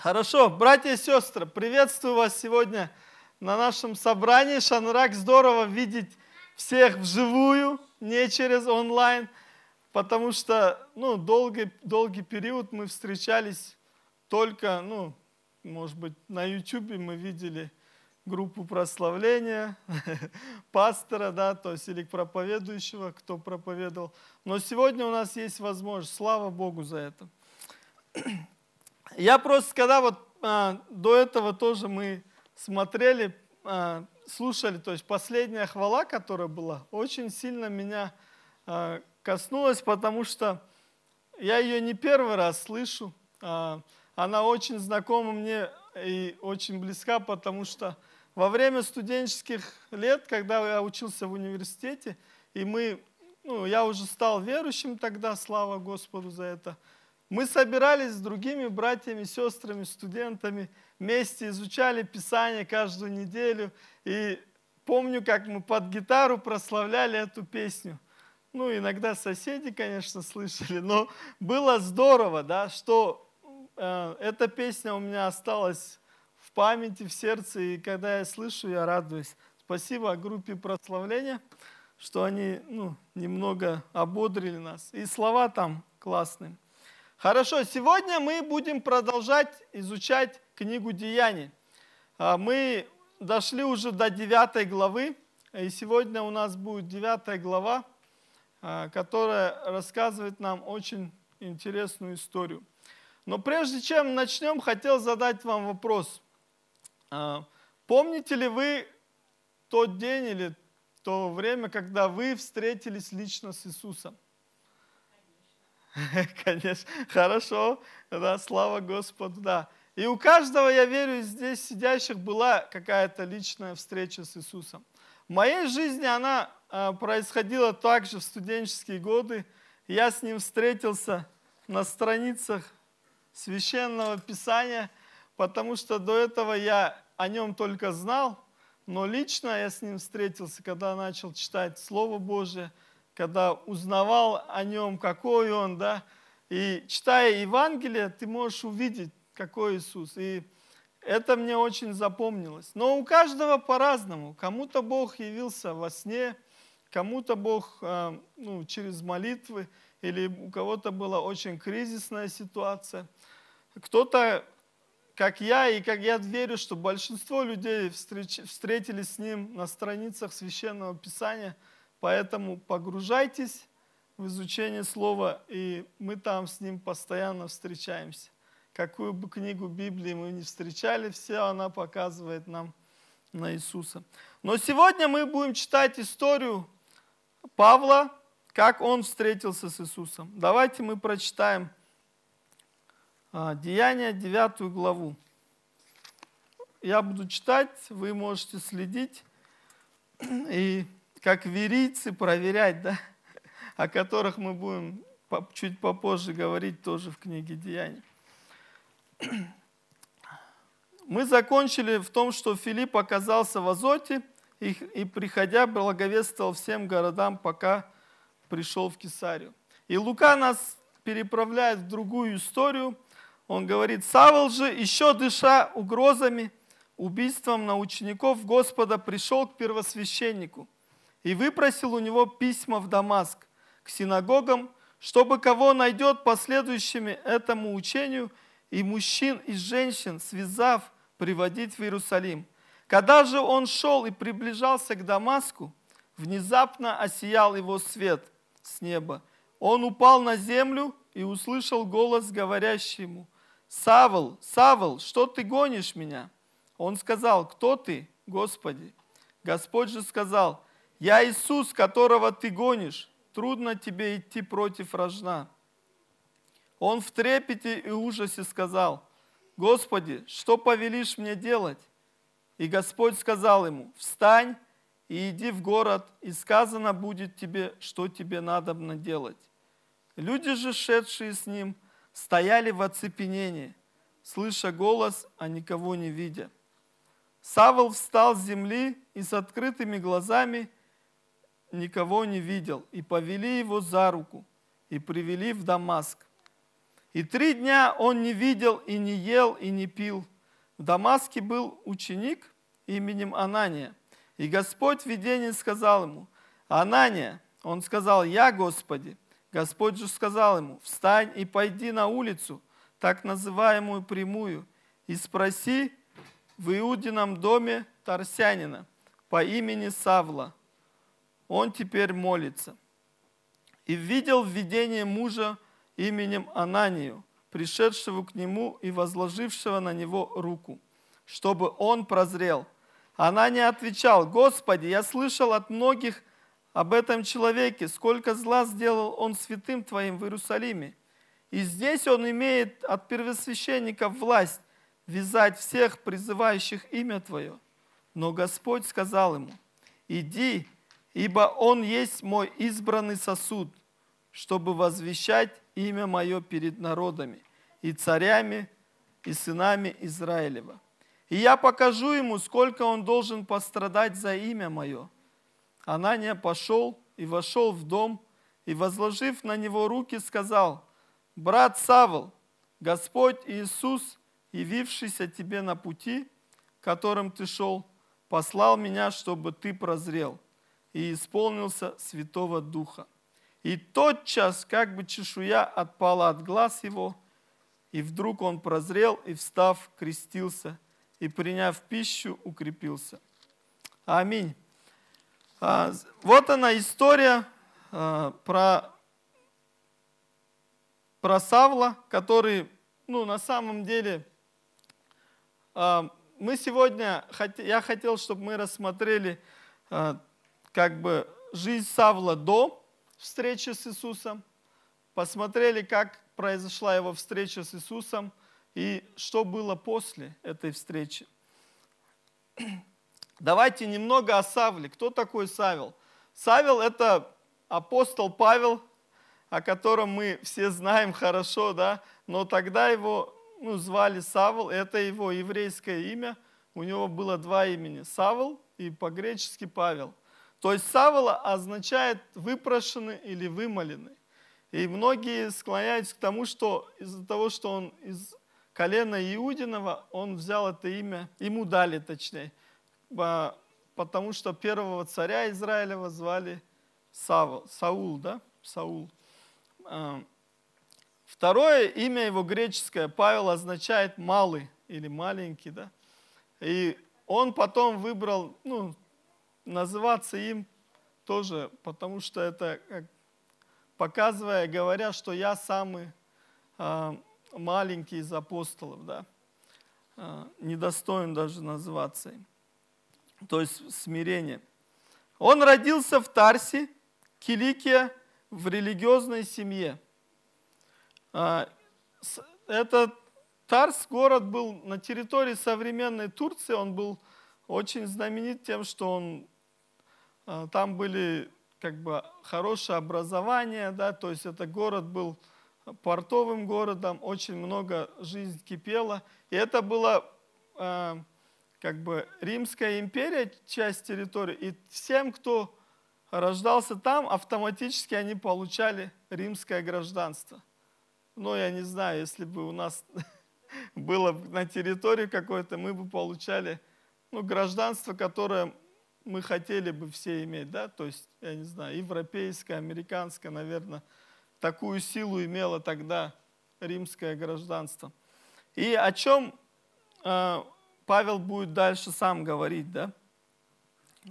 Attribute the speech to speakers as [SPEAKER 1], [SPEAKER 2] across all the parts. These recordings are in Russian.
[SPEAKER 1] Хорошо, братья и сестры, приветствую вас сегодня на нашем собрании. Шанрак, здорово видеть всех вживую, не через онлайн, потому что ну, долгий, долгий период мы встречались только, ну, может быть, на YouTube мы видели группу прославления, пастора, да, то есть или проповедующего, кто проповедовал. Но сегодня у нас есть возможность, слава Богу за это. Я просто, когда вот а, до этого тоже мы смотрели, а, слушали, то есть последняя хвала, которая была, очень сильно меня а, коснулась, потому что я ее не первый раз слышу. А, она очень знакома мне и очень близка, потому что во время студенческих лет, когда я учился в университете, и мы, ну, я уже стал верующим тогда, слава Господу за это, мы собирались с другими братьями, сестрами, студентами, вместе изучали Писание каждую неделю. И помню, как мы под гитару прославляли эту песню. Ну, иногда соседи, конечно, слышали, но было здорово, да, что э, эта песня у меня осталась памяти, в сердце, и когда я слышу, я радуюсь. Спасибо группе прославления, что они ну, немного ободрили нас. И слова там классные. Хорошо, сегодня мы будем продолжать изучать книгу Деяний. А, мы дошли уже до 9 главы, и сегодня у нас будет 9 глава, а, которая рассказывает нам очень интересную историю. Но прежде чем начнем, хотел задать вам вопрос – а, помните ли вы тот день или то время, когда вы встретились лично с Иисусом? Конечно. Хорошо. Да, слава Господу, да. И у каждого, я верю, здесь сидящих была какая-то личная встреча с Иисусом. В моей жизни она а, происходила также в студенческие годы. Я с ним встретился на страницах священного писания – потому что до этого я о нем только знал, но лично я с ним встретился, когда начал читать Слово Божие, когда узнавал о нем, какой он, да. И читая Евангелие, ты можешь увидеть, какой Иисус. И это мне очень запомнилось. Но у каждого по-разному. Кому-то Бог явился во сне, кому-то Бог э, ну, через молитвы, или у кого-то была очень кризисная ситуация. Кто-то как я, и как я верю, что большинство людей встреч, встретились с ним на страницах Священного Писания, поэтому погружайтесь в изучение Слова, и мы там с ним постоянно встречаемся. Какую бы книгу Библии мы не встречали, все она показывает нам на Иисуса. Но сегодня мы будем читать историю Павла, как он встретился с Иисусом. Давайте мы прочитаем а, Деяния, 9 главу. Я буду читать, вы можете следить и как верийцы проверять, да, о которых мы будем чуть попозже говорить тоже в книге Деяний. Мы закончили в том, что Филипп оказался в Азоте и, и приходя благовествовал всем городам, пока пришел в Кесарию. И Лука нас переправляет в другую историю – он говорит, Савол же, еще дыша угрозами, убийством на учеников Господа, пришел к первосвященнику и выпросил у него письма в Дамаск, к синагогам, чтобы кого найдет последующими этому учению, и мужчин, и женщин, связав, приводить в Иерусалим. Когда же он шел и приближался к Дамаску, внезапно осиял его свет с неба. Он упал на землю и услышал голос, говорящий ему – Савл, Савл, что ты гонишь меня? Он сказал, кто ты, Господи? Господь же сказал, я Иисус, которого ты гонишь. Трудно тебе идти против рожна. Он в трепете и ужасе сказал, Господи, что повелишь мне делать? И Господь сказал ему, встань и иди в город, и сказано будет тебе, что тебе надо делать. Люди же, шедшие с ним, – стояли в оцепенении, слыша голос, а никого не видя. Савол встал с земли и с открытыми глазами никого не видел, и повели его за руку, и привели в Дамаск. И три дня он не видел и не ел и не пил. В Дамаске был ученик именем Анания. И Господь в видении сказал ему, Анания, он сказал, я Господи. Господь же сказал ему, встань и пойди на улицу, так называемую прямую, и спроси в Иудином доме Тарсянина по имени Савла. Он теперь молится. И видел в видении мужа именем Ананию, пришедшего к нему и возложившего на него руку, чтобы он прозрел. Анания отвечал, «Господи, я слышал от многих об этом человеке, сколько зла сделал он святым Твоим в Иерусалиме. И здесь он имеет от первосвященников власть вязать всех, призывающих имя Твое. Но Господь сказал ему, иди, ибо он есть мой избранный сосуд, чтобы возвещать имя мое перед народами и царями, и сынами Израилева. И я покажу ему, сколько он должен пострадать за имя мое. Анания пошел и вошел в дом, и, возложив на него руки, сказал, «Брат Савл, Господь Иисус, явившийся тебе на пути, которым ты шел, послал меня, чтобы ты прозрел и исполнился Святого Духа. И тотчас, как бы чешуя отпала от глаз его, и вдруг он прозрел и, встав, крестился, и, приняв пищу, укрепился. Аминь. А, вот она история а, про, про Савла, который, ну, на самом деле, а, мы сегодня, я хотел, чтобы мы рассмотрели как бы жизнь Савла до встречи с Иисусом, посмотрели, как произошла его встреча с Иисусом и что было после этой встречи. Давайте немного о Савле. Кто такой Савел? Савел – это апостол Павел, о котором мы все знаем хорошо, да, но тогда его ну, звали Савл, это его еврейское имя, у него было два имени – Савл и по-гречески Павел. То есть Савла означает выпрошенный или вымоленный. И многие склоняются к тому, что из-за того, что он из колена Иудинова, он взял это имя, ему дали точнее – потому что первого царя Израилева звали Савл, Саул, да? Саул. А, второе имя его греческое, Павел, означает малый или маленький, да? И он потом выбрал, ну, называться им тоже, потому что это, как, показывая, говоря, что я самый э, маленький из апостолов, да, э, недостоин даже называться им то есть смирение. Он родился в Тарсе, Киликия, в религиозной семье. А, этот Тарс, город был на территории современной Турции, он был очень знаменит тем, что он, а, там были как бы хорошее образование, да, то есть это город был портовым городом, очень много жизнь кипела. И это было а, как бы Римская империя, часть территории, и всем, кто рождался там, автоматически они получали римское гражданство. Но я не знаю, если бы у нас было на территории какой-то, мы бы получали ну, гражданство, которое мы хотели бы все иметь, да, то есть, я не знаю, европейское, американское, наверное, такую силу имело тогда римское гражданство. И о чем а, Павел будет дальше сам говорить, да?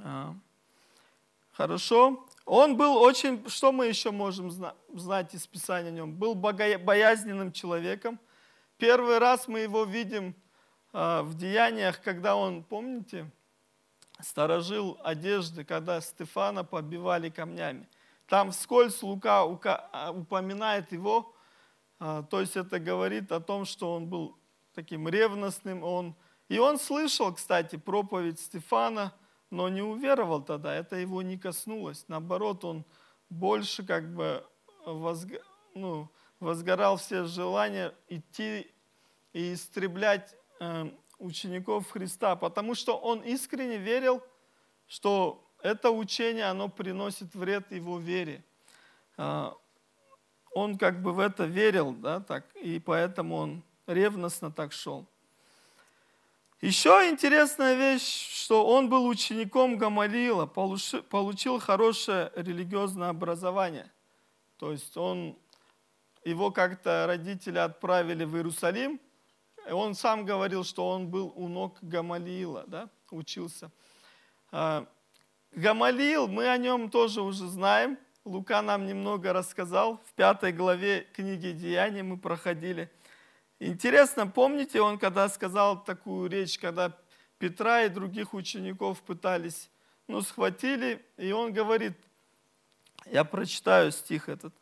[SPEAKER 1] А, хорошо. Он был очень, что мы еще можем знать из Писания о нем? Был боязненным человеком. Первый раз мы его видим а, в деяниях, когда он, помните, сторожил одежды, когда Стефана побивали камнями. Там вскользь Лука а, упоминает его, то есть это говорит о том, что он был таким ревностным, он и он слышал, кстати, проповедь Стефана, но не уверовал тогда, это его не коснулось. Наоборот, он больше как бы возго, ну, возгорал все желания идти и истреблять э, учеников Христа, потому что он искренне верил, что это учение, оно приносит вред его вере. Э, он как бы в это верил, да, так, и поэтому он ревностно так шел. Еще интересная вещь, что он был учеником Гамалиила, получил хорошее религиозное образование. То есть он, его как-то родители отправили в Иерусалим, он сам говорил, что он был у ног Гамалиила, да, учился. А, Гамалиил, мы о нем тоже уже знаем, Лука нам немного рассказал, в пятой главе книги Деяний мы проходили – Интересно, помните, он когда сказал такую речь, когда Петра и других учеников пытались, ну, схватили, и он говорит, я прочитаю стих этот.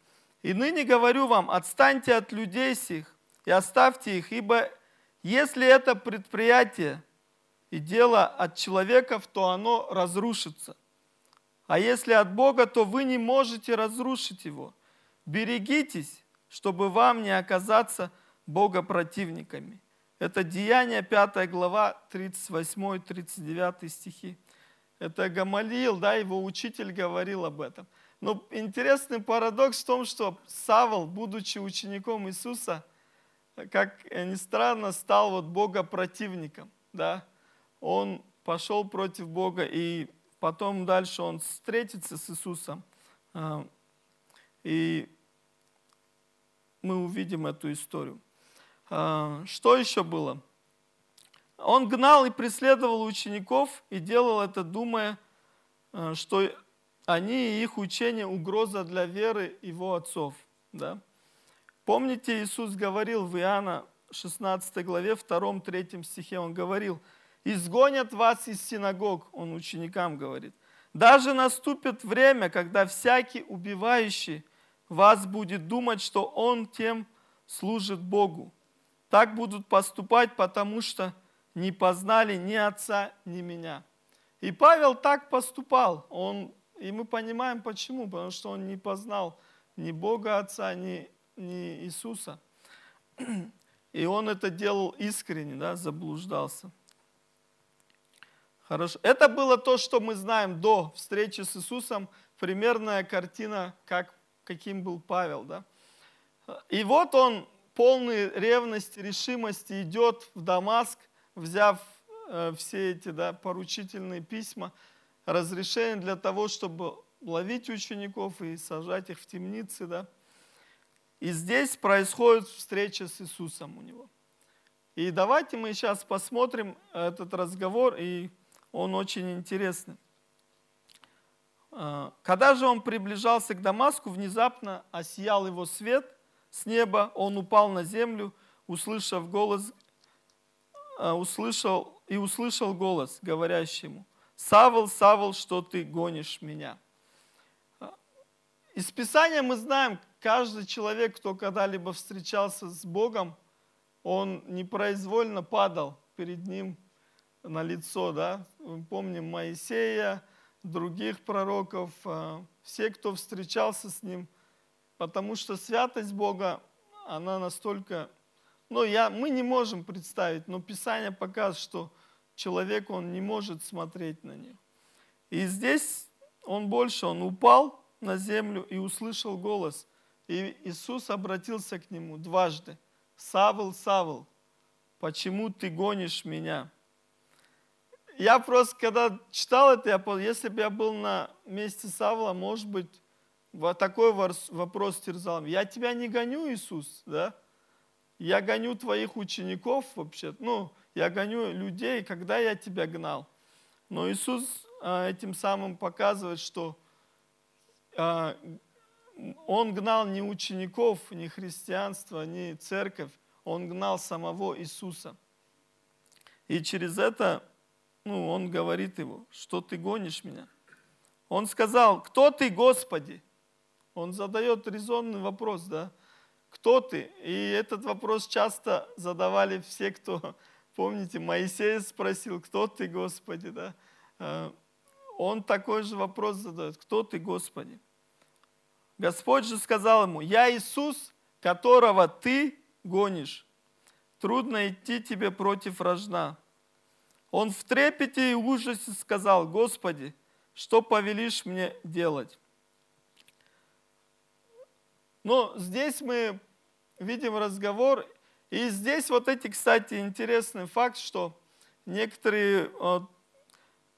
[SPEAKER 1] «И ныне говорю вам, отстаньте от людей сих и оставьте их, ибо если это предприятие и дело от человеков, то оно разрушится. А если от Бога, то вы не можете разрушить его. Берегитесь, чтобы вам не оказаться Бога противниками. Это Деяние 5 глава 38-39 стихи. Это Гамалиил, да, его учитель говорил об этом. Но интересный парадокс в том, что Савол, будучи учеником Иисуса, как ни странно, стал вот Бога противником. Да? Он пошел против Бога, и потом дальше он встретится с Иисусом. А, и мы увидим эту историю. А, что еще было? Он гнал и преследовал учеников и делал это, думая, а, что они и их учение угроза для веры его отцов. Да? Помните, Иисус говорил в Иоанна 16 главе, 2-3 стихе, он говорил, «Изгонят вас из синагог», он ученикам говорит. «Даже наступит время, когда всякий убивающий вас будет думать, что он тем служит Богу. Так будут поступать, потому что не познали ни отца, ни меня. И Павел так поступал. Он, и мы понимаем почему. Потому что он не познал ни Бога Отца, ни, Иисуса. И он это делал искренне, да, заблуждался. Хорошо. Это было то, что мы знаем до встречи с Иисусом. Примерная картина, как, каким был Павел. Да? И вот он полной ревности, решимости идет в Дамаск, взяв э, все эти да, поручительные письма, разрешение для того, чтобы ловить учеников и сажать их в темницы. Да. И здесь происходит встреча с Иисусом у него. И давайте мы сейчас посмотрим этот разговор, и он очень интересный. Э, когда же он приближался к Дамаску, внезапно осиял его свет, с неба, он упал на землю, услышав голос, э, услышал и услышал голос, говорящий ему, «Савл, Савл, что ты гонишь меня?» Из Писания мы знаем, каждый человек, кто когда-либо встречался с Богом, он непроизвольно падал перед Ним на лицо. Да? Мы помним Моисея, других пророков, э, все, кто встречался с Ним, Потому что святость Бога, она настолько... Ну, я, мы не можем представить, но Писание показывает, что человек, он не может смотреть на нее. И здесь он больше, он упал на землю и услышал голос. И Иисус обратился к нему дважды. «Савл, Савл, почему ты гонишь меня?» Я просто, когда читал это, я понял, если бы я был на месте Савла, может быть, вот такой вопрос терзал. Я тебя не гоню, Иисус, да? Я гоню твоих учеников вообще. Ну, я гоню людей, когда я тебя гнал. Но Иисус а, этим самым показывает, что а, Он гнал не учеников, не христианство, не церковь. Он гнал самого Иисуса. И через это ну, он говорит его, что ты гонишь меня. Он сказал, кто ты, Господи? Он задает резонный вопрос, да? Кто ты? И этот вопрос часто задавали все, кто, помните, Моисей спросил, кто ты, Господи, да? А, он такой же вопрос задает, кто ты, Господи? Господь же сказал ему, я Иисус, которого ты гонишь. Трудно идти тебе против рожна. Он в трепете и ужасе сказал, Господи, что повелишь мне делать? Но здесь мы видим разговор, и здесь вот эти, кстати, интересный факт, что некоторые, вот,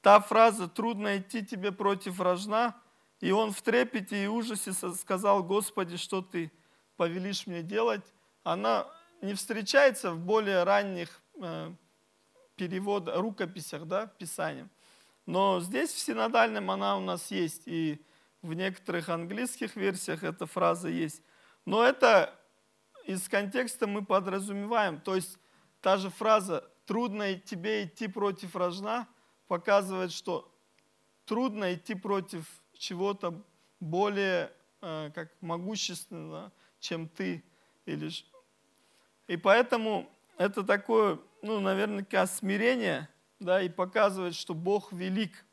[SPEAKER 1] та фраза «трудно идти тебе против рожна», и он в трепете и ужасе сказал, «Господи, что ты повелишь мне делать?» Она не встречается в более ранних э, переводах, рукописях, да, Писания. Но здесь в синодальном она у нас есть, и в некоторых английских версиях эта фраза есть. Но это из контекста мы подразумеваем. То есть та же фраза «трудно тебе идти против рожна» показывает, что трудно идти против чего-то более э, как могущественного, чем ты. Или... И поэтому это такое, ну, наверное, смирение, да, и показывает, что Бог велик,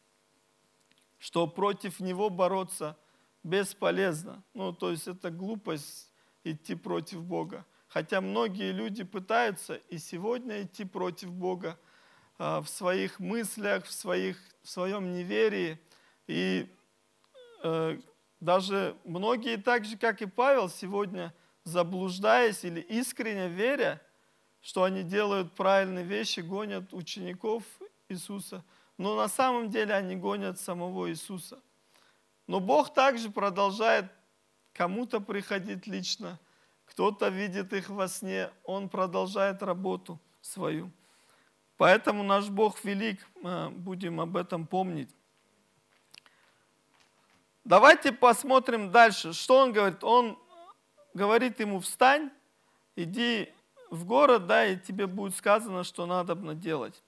[SPEAKER 1] что против Него бороться бесполезно. Ну, то есть это глупость идти против Бога. Хотя многие люди пытаются и сегодня идти против Бога а, в своих мыслях, в, своих, в своем неверии. И э, даже многие, так же как и Павел, сегодня заблуждаясь или искренне веря, что они делают правильные вещи, гонят учеников Иисуса, но на самом деле они гонят самого Иисуса. Но Бог также продолжает кому-то приходить лично, кто-то видит их во сне, он продолжает работу свою. Поэтому наш Бог велик, будем об этом помнить. Давайте посмотрим дальше, что он говорит. Он говорит ему, встань, иди в город, да, и тебе будет сказано, что надо делать.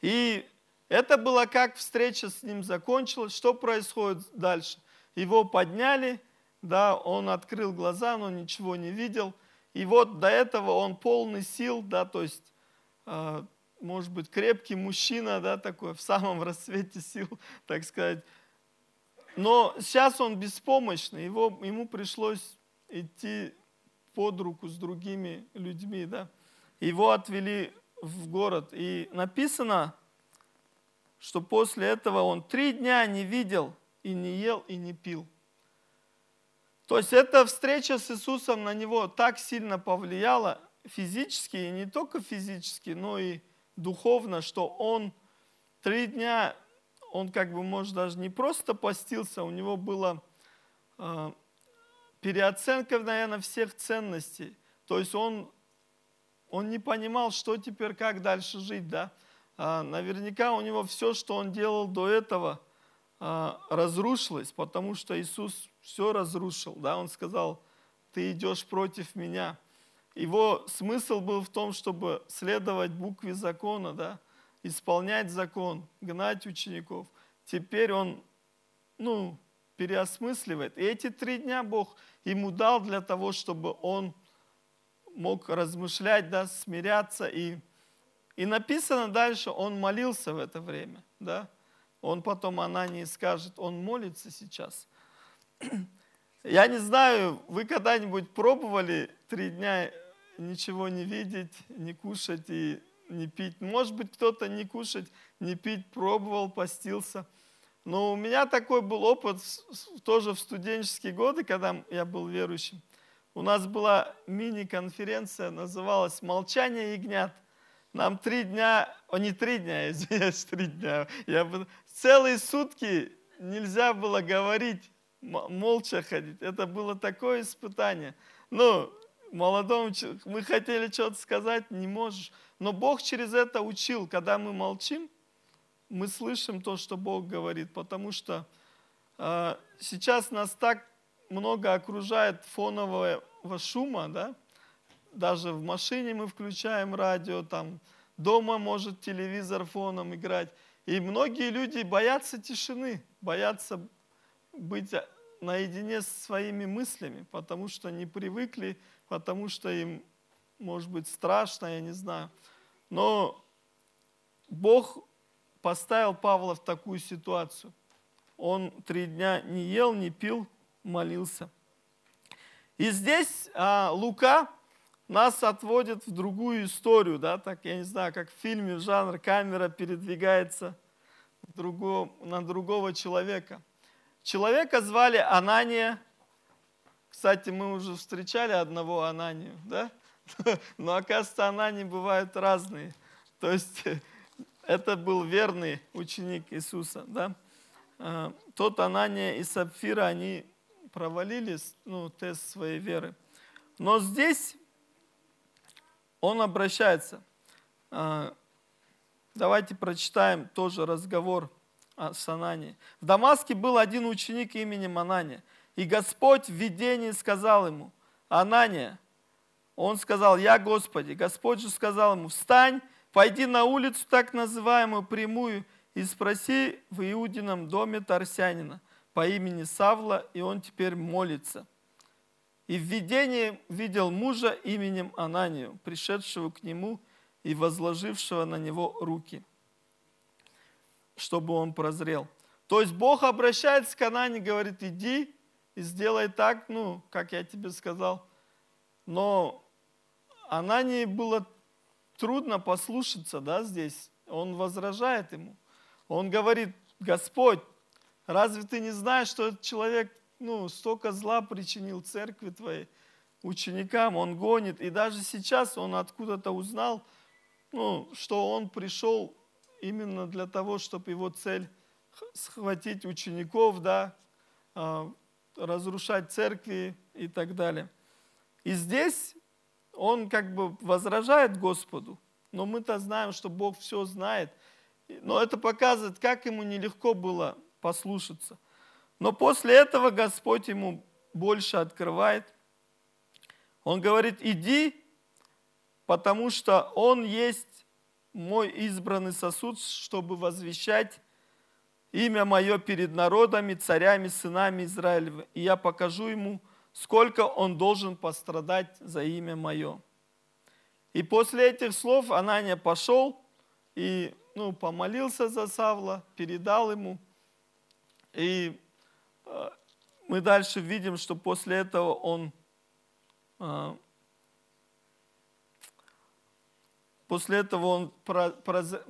[SPEAKER 1] И это было как встреча с ним закончилась. Что происходит дальше? Его подняли, да, он открыл глаза, но ничего не видел. И вот до этого он полный сил, да, то есть, э, может быть, крепкий мужчина, да, такой в самом расцвете сил, так сказать. Но сейчас он беспомощный, его, ему пришлось идти под руку с другими людьми, да. Его отвели в город. И написано, что после этого он три дня не видел и не ел и не пил. То есть эта встреча с Иисусом на него так сильно повлияла физически, и не только физически, но и духовно, что он три дня, он как бы, может, даже не просто постился, у него была э, переоценка, наверное, всех ценностей. То есть он, он не понимал, что теперь, как дальше жить, да. А, наверняка у него все, что он делал до этого, а, разрушилось, потому что Иисус все разрушил. Да? Он сказал, ты идешь против меня. Его смысл был в том, чтобы следовать букве закона, да? Исполнять закон, гнать учеников. Теперь он ну, переосмысливает. И эти три дня Бог ему дал для того, чтобы он мог размышлять, да, смиряться. И, и написано дальше, он молился в это время. Да? Он потом Анании скажет, он молится сейчас. Я не знаю, вы когда-нибудь пробовали три дня ничего не видеть, не кушать и не пить? Может быть, кто-то не кушать, не пить пробовал, постился. Но у меня такой был опыт тоже в студенческие годы, когда я был верующим. У нас была мини-конференция, называлась «Молчание ягнят». Нам три дня, о, не три дня, извиняюсь, три дня. Я, целые сутки нельзя было говорить молча ходить. Это было такое испытание. Ну, молодому человеку, мы хотели что-то сказать, не можешь. Но Бог через это учил, когда мы молчим, мы слышим то, что Бог говорит, потому что э, сейчас нас так много окружает фонового шума, да? Даже в машине мы включаем радио, там дома может телевизор фоном играть. И многие люди боятся тишины, боятся быть наедине с своими мыслями, потому что не привыкли, потому что им, может быть, страшно, я не знаю. Но Бог поставил Павла в такую ситуацию. Он три дня не ел, не пил, молился. И здесь а, Лука нас отводит в другую историю, да, так, я не знаю, как в фильме, жанр камера передвигается другого, на другого человека. Человека звали Анания, Кстати, мы уже встречали одного Ананию, да? Но оказывается, Анании бывают разные. То есть это был верный ученик Иисуса, да? А, тот Анания и Сапфира, они провалили ну, тест своей веры. Но здесь он обращается. А, давайте прочитаем тоже разговор с Ананией. В Дамаске был один ученик именем Анания. И Господь в видении сказал ему, Анания, он сказал, я Господи. Господь же сказал ему, встань, пойди на улицу так называемую прямую и спроси в Иудином доме Тарсянина по имени Савла, и он теперь молится. И в видении видел мужа именем Ананию, пришедшего к нему и возложившего на него руки, чтобы он прозрел. То есть Бог обращается к Анане, говорит, иди и сделай так, ну, как я тебе сказал. Но Анании было трудно послушаться, да, здесь. Он возражает ему. Он говорит, Господь, разве ты не знаешь, что этот человек ну, столько зла причинил церкви твоей, ученикам, он гонит. И даже сейчас он откуда-то узнал, ну, что он пришел именно для того, чтобы его цель схватить учеников, да, а, разрушать церкви и так далее. И здесь он как бы возражает Господу, но мы-то знаем, что Бог все знает. Но это показывает, как ему нелегко было послушаться – но после этого Господь ему больше открывает. Он говорит, иди, потому что Он есть мой избранный сосуд, чтобы возвещать имя мое перед народами, царями, сынами Израилева. И я покажу ему, сколько он должен пострадать за имя мое. И после этих слов Анания пошел и ну, помолился за Савла, передал ему. И мы дальше видим, что после этого он а, после этого он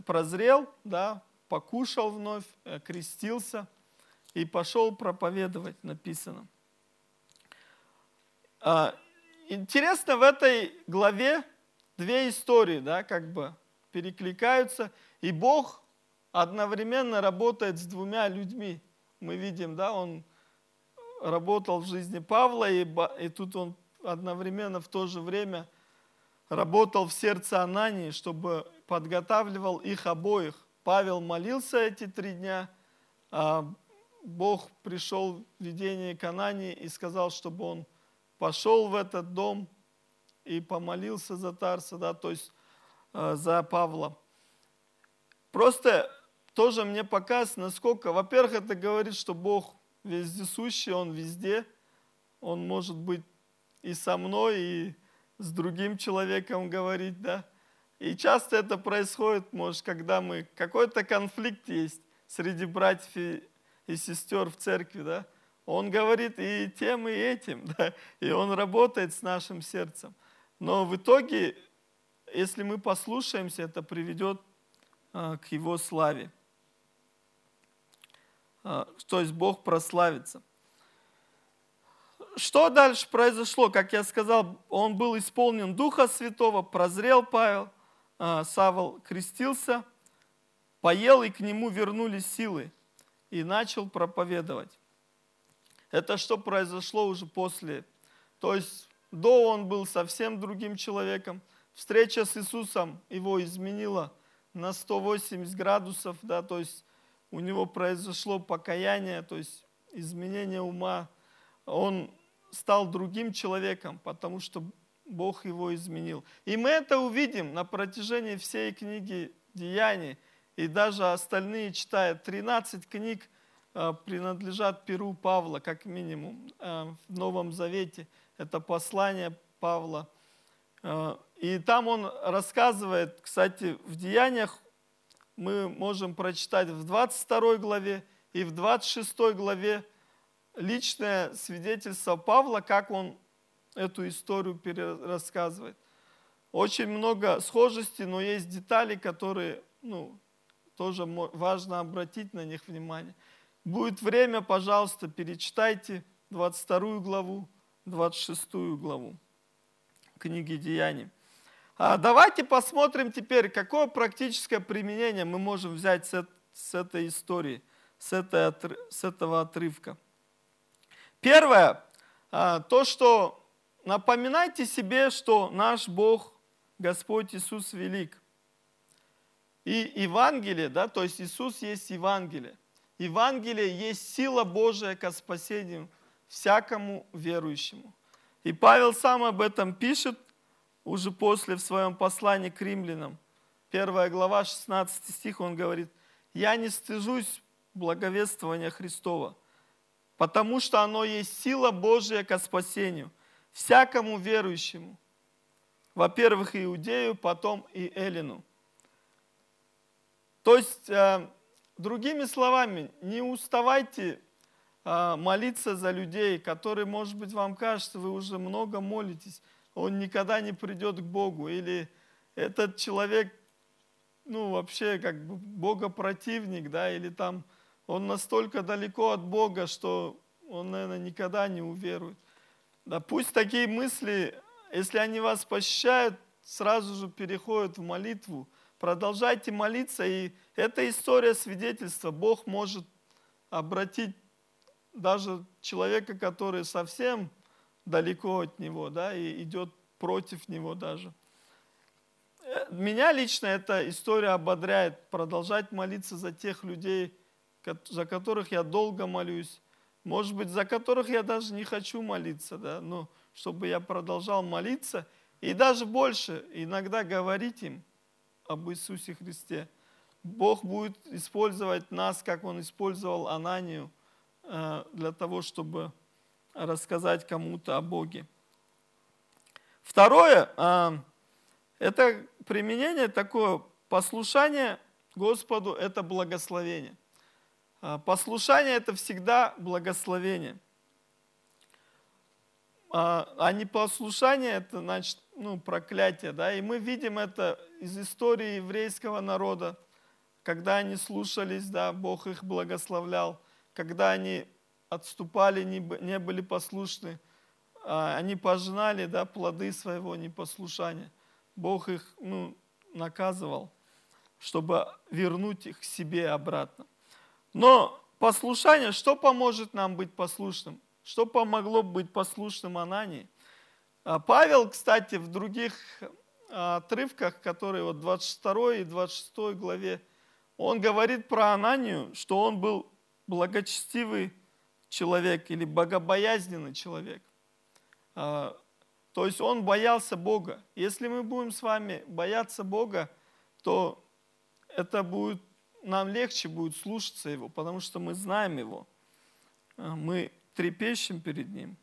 [SPEAKER 1] прозрел, да, покушал вновь, э, крестился и пошел проповедовать, написано. А, интересно, в этой главе две истории, да, как бы перекликаются, и Бог одновременно работает с двумя людьми. Мы видим, да, он работал в жизни Павла, и, и тут он одновременно в то же время работал в сердце Анании, чтобы подготавливал их обоих. Павел молился эти три дня, а Бог пришел в видение к и сказал, чтобы он пошел в этот дом и помолился за Тарса, да, то есть э, за Павла. Просто тоже мне показывает, насколько, во-первых, это говорит, что Бог вездесущий, Он везде. Он может быть и со мной, и с другим человеком говорить, да. И часто это происходит, может, когда мы, какой-то конфликт есть среди братьев и, и сестер в церкви, да. Он говорит и тем, и этим, да, и он работает с нашим сердцем. Но в итоге, если мы послушаемся, это приведет а, к его славе. А, то есть Бог прославится. Что дальше произошло? Как я сказал, он был исполнен Духа Святого, прозрел Павел, Савол крестился, поел, и к нему вернулись силы, и начал проповедовать. Это что произошло уже после. То есть до он был совсем другим человеком. Встреча с Иисусом его изменила на 180 градусов, да, то есть у него произошло покаяние, то есть изменение ума. Он стал другим человеком, потому что Бог его изменил. И мы это увидим на протяжении всей книги Деяний. И даже остальные читают. 13 книг э, принадлежат Перу Павла, как минимум, э, в Новом Завете. Это послание Павла. Э, и там он рассказывает, кстати, в Деяниях мы можем прочитать в 22 главе и в 26 главе личное свидетельство Павла, как он эту историю перерассказывает. Очень много схожестей, но есть детали, которые ну, тоже важно обратить на них внимание. Будет время, пожалуйста, перечитайте 22 главу, 26 главу книги Деяний. А давайте посмотрим теперь, какое практическое применение мы можем взять с, с этой истории, с, этой, с этого отрывка. Первое, а, то, что напоминайте себе, что наш Бог, Господь Иисус велик. И Евангелие, да, то есть Иисус есть Евангелие. Евангелие есть сила Божия к спасению всякому верующему. И Павел сам об этом пишет уже после в своем послании к римлянам. Первая глава, 16 стих, он говорит, «Я не стыжусь благовествования Христова, потому что оно есть сила Божия ко спасению, всякому верующему, во-первых, иудею, потом и эллину». То есть, э, другими словами, не уставайте э, молиться за людей, которые, может быть, вам кажется, вы уже много молитесь, он никогда не придет к Богу, или этот человек, ну, вообще, как бы богопротивник, да, или там он настолько далеко от Бога, что он, наверное, никогда не уверует. Да пусть такие мысли, если они вас посещают, сразу же переходят в молитву. Продолжайте молиться, и эта история свидетельства. Бог может обратить даже человека, который совсем далеко от него, да, и идет против него даже. Э, меня лично эта история ободряет продолжать молиться за тех людей, за которых я долго молюсь, может быть, за которых я даже не хочу молиться, да, но чтобы я продолжал молиться и даже больше иногда говорить им об Иисусе Христе. Бог будет использовать нас, как Он использовал Ананию, э, для того, чтобы рассказать кому-то о Боге. Второе, а, это применение такое, послушание Господу – это благословение. А, послушание – это всегда благословение. А, а непослушание – это, значит, ну, проклятие. Да? И мы видим это из истории еврейского народа, когда они слушались, да, Бог их благословлял, когда они отступали, не были послушны, а, они пожинали да, плоды своего непослушания. Бог их ну, наказывал, чтобы вернуть их к себе обратно. Но послушание, что поможет нам быть послушным? Что помогло быть послушным Анании? А, Павел, кстати, в других а, отрывках, которые вот 22 и 26 главе, он говорит про Ананию, что он был благочестивый человек или богобоязненный человек. А, то есть он боялся Бога. Если мы будем с вами бояться Бога, то это будет, нам легче будет слушаться Его, потому что мы знаем Его. А, мы трепещем перед Ним.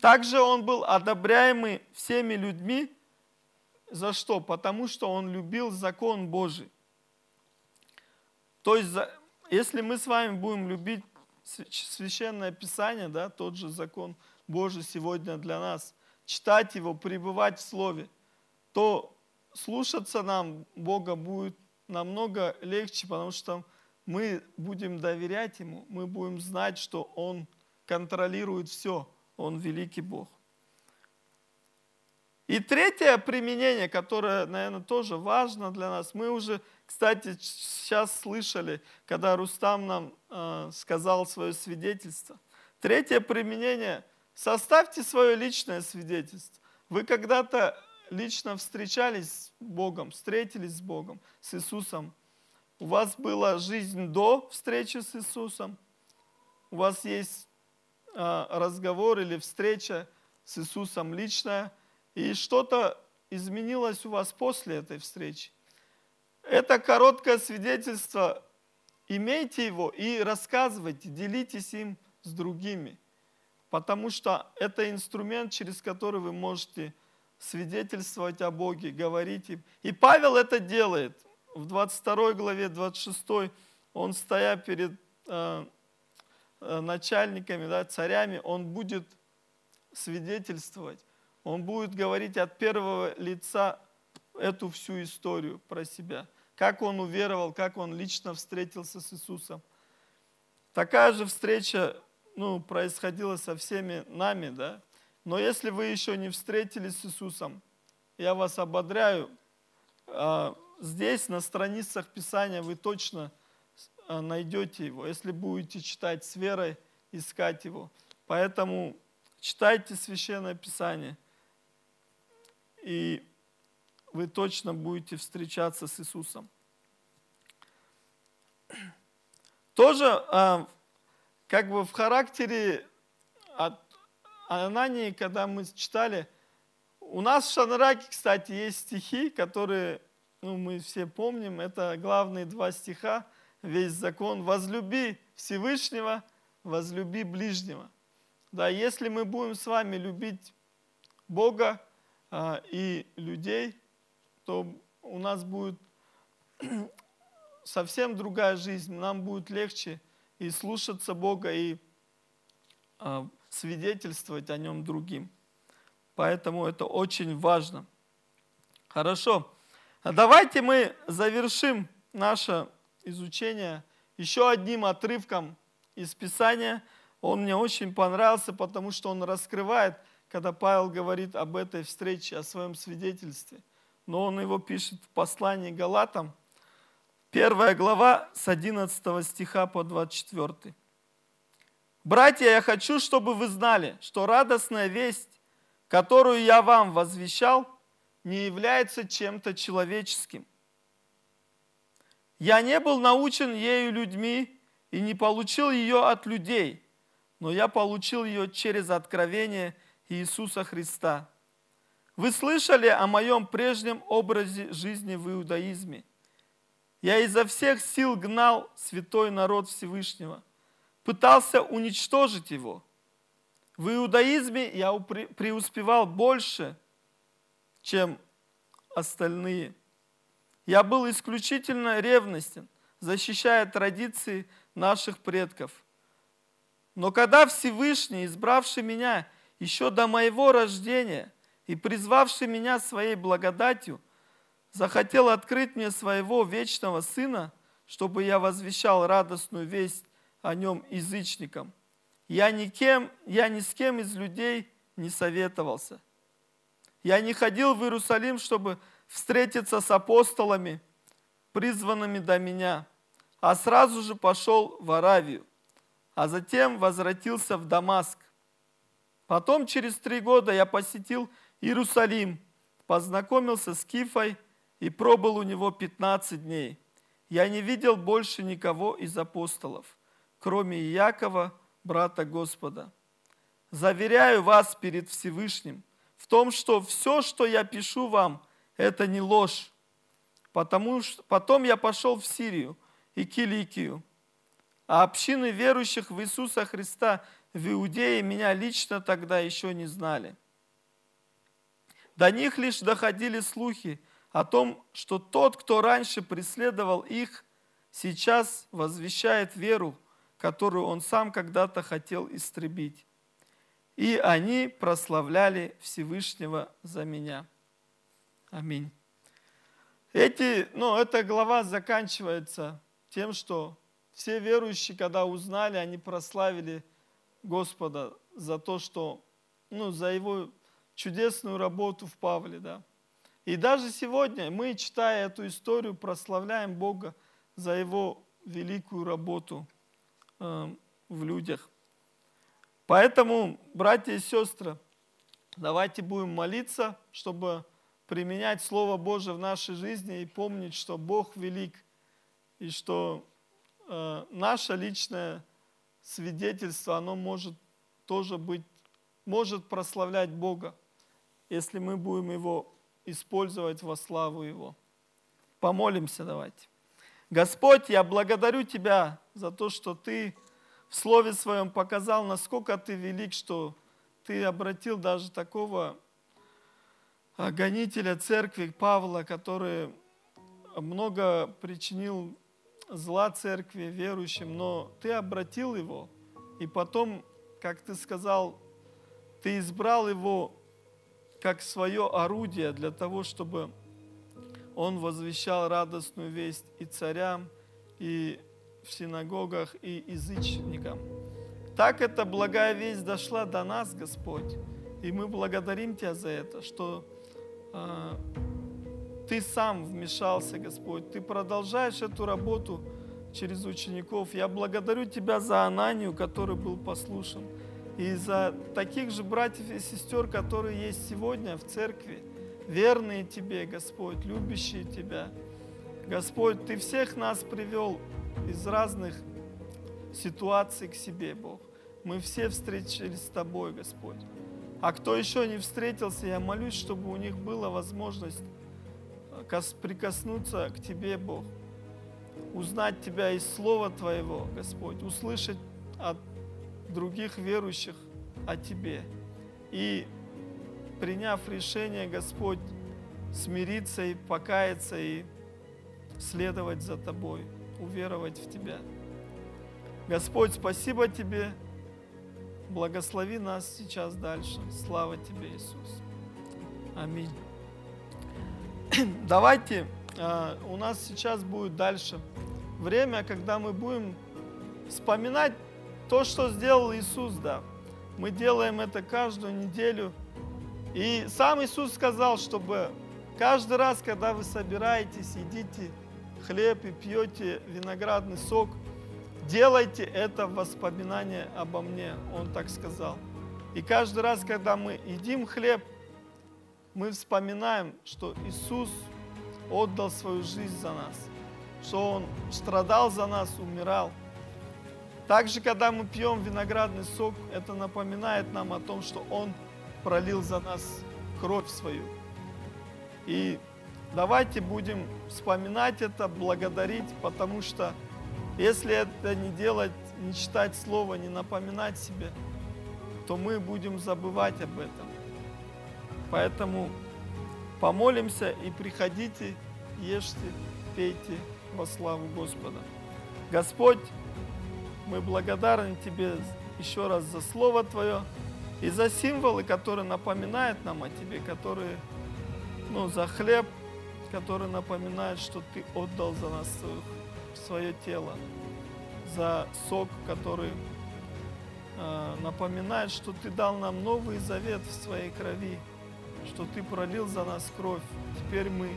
[SPEAKER 1] Также он был одобряемый всеми людьми. За что? Потому что он любил закон Божий. То есть, если мы с вами будем любить священное Писание, да, тот же закон Божий сегодня для нас, читать его, пребывать в Слове, то слушаться нам Бога будет намного легче, потому что мы будем доверять Ему, мы будем знать, что Он контролирует все, Он великий Бог. И третье применение, которое, наверное, тоже важно для нас, мы уже, кстати, сейчас слышали, когда Рустам нам э, сказал свое свидетельство. Третье применение – составьте свое личное свидетельство. Вы когда-то лично встречались с Богом, встретились с Богом, с Иисусом. У вас была жизнь до встречи с Иисусом. У вас есть э, разговор или встреча с Иисусом личная – и что-то изменилось у вас после этой встречи. Это короткое свидетельство, имейте его и рассказывайте, делитесь им с другими, потому что это инструмент, через который вы можете свидетельствовать о Боге, говорить им. И Павел это делает. В 22 главе, 26, он, стоя перед э, э, начальниками, да, царями, он будет свидетельствовать. Он будет говорить от первого лица эту всю историю про себя. Как он уверовал, как он лично встретился с Иисусом. Такая же встреча ну, происходило со всеми нами, да. Но если вы еще не встретились с Иисусом, я вас ободряю, а, здесь на страницах Писания вы точно а, найдете его, если будете читать с верой, искать его. Поэтому читайте Священное Писание, и вы точно будете встречаться с Иисусом. Тоже а, как бы в характере от Анании, когда мы читали, у нас в Шанраке, кстати, есть стихи, которые ну, мы все помним, это главные два стиха, весь закон. «Возлюби Всевышнего, возлюби ближнего». Да, если мы будем с вами любить Бога а, и людей, то у нас будет совсем другая жизнь, нам будет легче и слушаться Бога, и а, свидетельствовать о Нем другим. Поэтому это очень важно. Хорошо. А давайте мы завершим наше изучение еще одним отрывком из Писания. Он мне очень понравился, потому что он раскрывает, когда Павел говорит об этой встрече, о своем свидетельстве. Но он его пишет в послании Галатам, первая глава с 11 стиха по 24. «Братья, я хочу, чтобы вы знали, что радостная весть, которую я вам возвещал – не является чем-то человеческим. Я не был научен ею людьми и не получил ее от людей, но я получил ее через откровение Иисуса Христа. Вы слышали о моем прежнем образе жизни в иудаизме. Я изо всех сил гнал святой народ Всевышнего, пытался уничтожить его. В иудаизме я преуспевал больше – чем остальные. Я был исключительно ревностен, защищая традиции наших предков. Но когда Всевышний, избравший меня еще до моего рождения и призвавший меня своей благодатью, захотел открыть мне своего вечного Сына, чтобы я возвещал радостную весть о нем язычникам. Я, никем, я ни с кем из людей не советовался – я не ходил в Иерусалим, чтобы встретиться с апостолами, призванными до меня, а сразу же пошел в Аравию, а затем возвратился в Дамаск. Потом через три года я посетил Иерусалим, познакомился с Кифой и пробыл у него 15 дней. Я не видел больше никого из апостолов, кроме Иакова, брата Господа. Заверяю вас перед Всевышним – в том, что все, что я пишу вам, это не ложь. Потому что потом я пошел в Сирию и Киликию, а общины верующих в Иисуса Христа в Иудее меня лично тогда еще не знали. До них лишь доходили слухи о том, что тот, кто раньше преследовал их, сейчас возвещает веру, которую он сам когда-то хотел истребить и они прославляли Всевышнего за меня. Аминь. Эти, ну, эта глава заканчивается тем, что все верующие, когда узнали, они прославили Господа за то, что, ну, за его чудесную работу в Павле, да. И даже сегодня мы, читая эту историю, прославляем Бога за его великую работу в людях. Поэтому, братья и сестры, давайте будем молиться, чтобы применять Слово Божие в нашей жизни и помнить, что Бог велик, и что э, наше личное свидетельство, оно может тоже быть, может прославлять Бога, если мы будем его использовать во славу Его. Помолимся давайте. Господь, я благодарю Тебя за то, что Ты в Слове Своем показал, насколько Ты велик, что Ты обратил даже такого гонителя церкви Павла, который много причинил зла церкви, верующим, но Ты обратил его, и потом, как Ты сказал, Ты избрал его как свое орудие для того, чтобы он возвещал радостную весть и царям, и в синагогах и язычникам. Так эта благая весть дошла до нас, Господь. И мы благодарим Тебя за это, что э, Ты сам вмешался, Господь. Ты продолжаешь эту работу через учеников. Я благодарю Тебя за Ананию, который был послушен, и за таких же братьев и сестер, которые есть сегодня в церкви, верные Тебе, Господь, любящие Тебя. Господь, Ты всех нас привел из разных ситуаций к себе, Бог. Мы все встретились с Тобой, Господь. А кто еще не встретился, я молюсь, чтобы у них была возможность прикоснуться к Тебе, Бог. Узнать Тебя из Слова Твоего, Господь. Услышать от других верующих о Тебе. И приняв решение, Господь, смириться и покаяться, и следовать за Тобой, уверовать в Тебя. Господь, спасибо Тебе. Благослови нас сейчас дальше. Слава Тебе, Иисус. Аминь. Давайте, а, у нас сейчас будет дальше время, когда мы будем вспоминать то, что сделал Иисус, да. Мы делаем это каждую неделю. И сам Иисус сказал, чтобы каждый раз, когда вы собираетесь, едите хлеб и пьете виноградный сок, делайте это в воспоминание обо мне, Он так сказал. И каждый раз, когда мы едим хлеб, мы вспоминаем, что Иисус отдал свою жизнь за нас, что Он страдал за нас, умирал. Также, когда мы пьем виноградный сок, это напоминает нам о том, что Он пролил за нас кровь свою. И давайте будем вспоминать это, благодарить, потому что если это не делать, не читать Слово, не напоминать себе, то мы будем забывать об этом. Поэтому помолимся и приходите, ешьте, пейте во славу Господа. Господь, мы благодарны Тебе еще раз за Слово Твое и за символы, которые напоминают нам о Тебе, которые, ну, за хлеб, который напоминает, что Ты отдал за нас свое тело, за сок, который э, напоминает, что Ты дал нам новый завет в своей крови, что Ты пролил за нас кровь. Теперь мы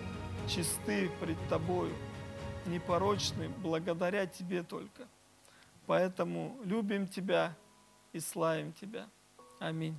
[SPEAKER 1] чисты пред Тобою, непорочны, благодаря Тебе только. Поэтому любим Тебя и славим Тебя. Аминь.